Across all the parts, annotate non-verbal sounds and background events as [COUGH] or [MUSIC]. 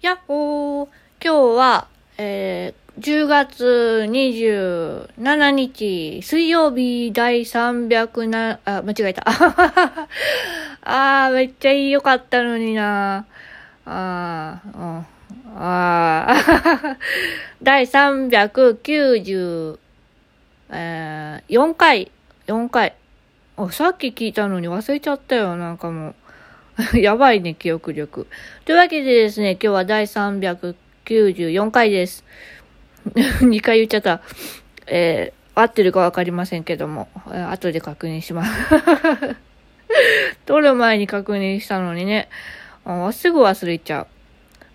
やっほー。今日は、えー、10月27日、水曜日第300な、あ、間違えた。[LAUGHS] あー、めっちゃ良かったのになあー、うん、あー、[LAUGHS] 第394、えー、4回、4回。あ、さっき聞いたのに忘れちゃったよ、なんかもう。[LAUGHS] やばいね、記憶力。というわけでですね、今日は第394回です。[LAUGHS] 2回言っちゃった。えー、合ってるかわかりませんけども、後で確認します。[LAUGHS] 撮る前に確認したのにね、すぐ忘れちゃう。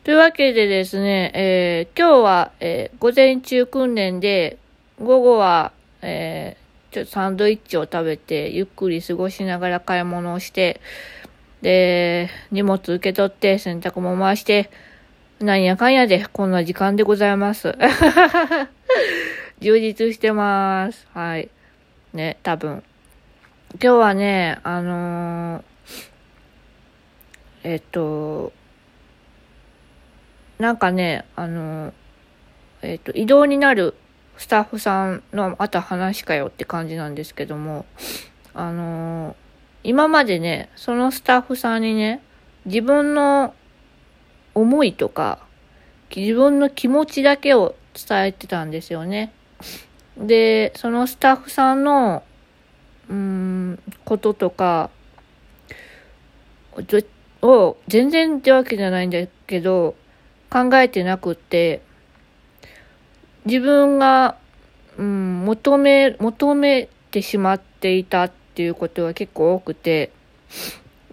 というわけでですね、えー、今日は、えー、午前中訓練で、午後は、えー、ちょっとサンドイッチを食べて、ゆっくり過ごしながら買い物をして、で、荷物受け取って洗濯も回して、なんやかんやでこんな時間でございます。[LAUGHS] 充実してます。はい。ね、多分。今日はね、あのー、えっと、なんかね、あのー、えっと、移動になるスタッフさんのまた話かよって感じなんですけども、あのー今までね、そのスタッフさんにね、自分の思いとか、自分の気持ちだけを伝えてたんですよね。で、そのスタッフさんの、うん、こととか、を全然ってわけじゃないんだけど、考えてなくって、自分が、うん、求め、求めてしまっていたっていうことが結構多くて、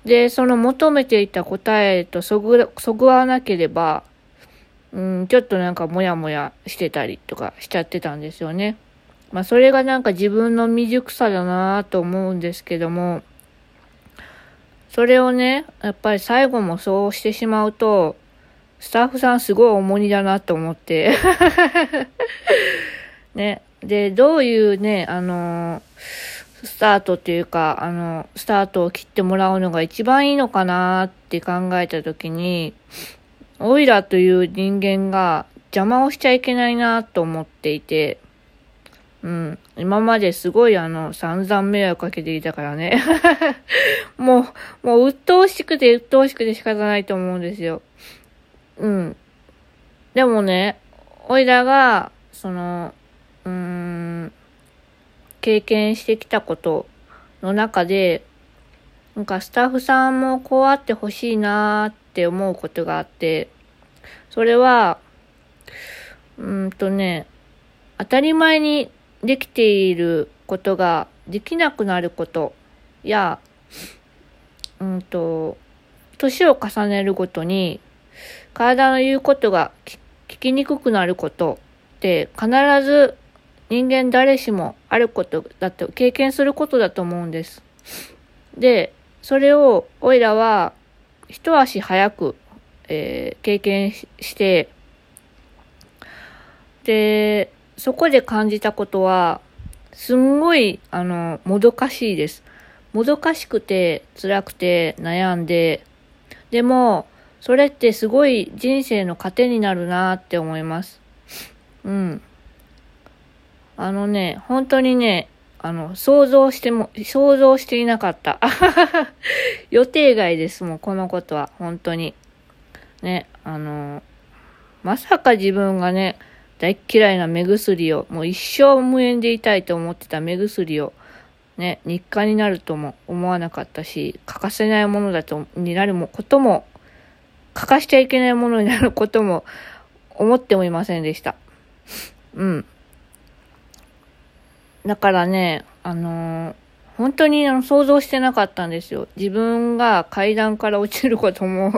で、その求めていた答えとそぐ、そぐわなければ、うん、ちょっとなんかモヤモヤしてたりとかしちゃってたんですよね。まあそれがなんか自分の未熟さだなと思うんですけども、それをね、やっぱり最後もそうしてしまうと、スタッフさんすごい重荷だなと思って [LAUGHS] ね。で、どういうね、あのースタートっていうか、あの、スタートを切ってもらうのが一番いいのかなって考えたときに、オイラという人間が邪魔をしちゃいけないなと思っていて、うん。今まですごいあの、散々迷惑かけていたからね。[LAUGHS] もう、もう鬱陶しくて鬱陶しくて仕方ないと思うんですよ。うん。でもね、オイラが、その、経験してきたことの中で、なんかスタッフさんもこうあってほしいなーって思うことがあって、それは、うんとね、当たり前にできていることができなくなることや、うんと、年を重ねるごとに体の言うことが聞きにくくなることって必ず人間誰しもあることだと、経験することだと思うんです。で、それを、おいらは、一足早く、えー、経験して、で、そこで感じたことは、すんごい、あの、もどかしいです。もどかしくて、辛くて、悩んで、でも、それってすごい人生の糧になるなって思います。うん。あのね、本当にね、あの、想像しても、想像していなかった。[LAUGHS] 予定外ですもん、このことは。本当に。ね、あの、まさか自分がね、大嫌いな目薬を、もう一生無縁でいたいと思ってた目薬を、ね、日課になるとも思わなかったし、欠かせないものだと、になるもことも、欠かしちゃいけないものになることも、思ってもいませんでした。うん。だからね、あのー、本当にあの想像してなかったんですよ。自分が階段から落ちることも。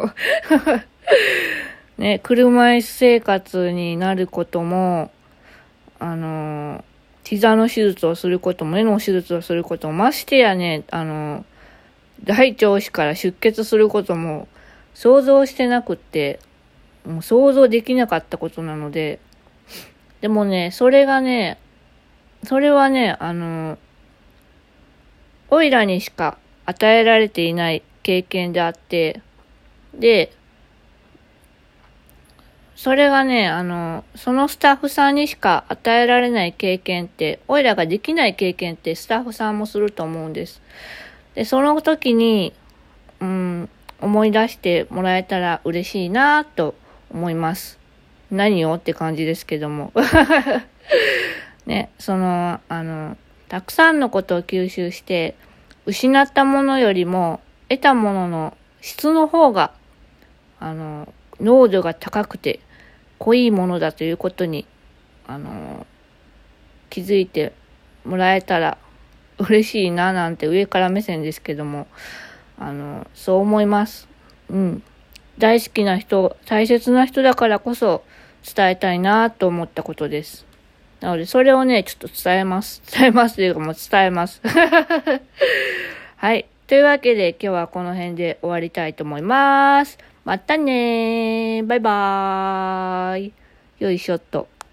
[LAUGHS] ね、車椅子生活になることも、あのー、膝の手術をすることも、目の手術をすることも、ましてやね、あのー、大腸子から出血することも想像してなくって、もう想像できなかったことなので、でもね、それがね、それはね、あの、オイラにしか与えられていない経験であって、で、それがね、あの、そのスタッフさんにしか与えられない経験って、おいらができない経験ってスタッフさんもすると思うんです。で、その時に、うん、思い出してもらえたら嬉しいなと思います。何を？って感じですけども。ね、その、あの、たくさんのことを吸収して、失ったものよりも得たものの質の方が、あの、濃度が高くて濃いものだということに、あの、気づいてもらえたら嬉しいななんて上から目線ですけども、あの、そう思います。うん。大好きな人、大切な人だからこそ伝えたいなと思ったことです。なので、それをね、ちょっと伝えます。[LAUGHS] 伝えますというかもう伝えます。[LAUGHS] はい。というわけで今日はこの辺で終わりたいと思います。またねー。バイバーイ。よいしょっと。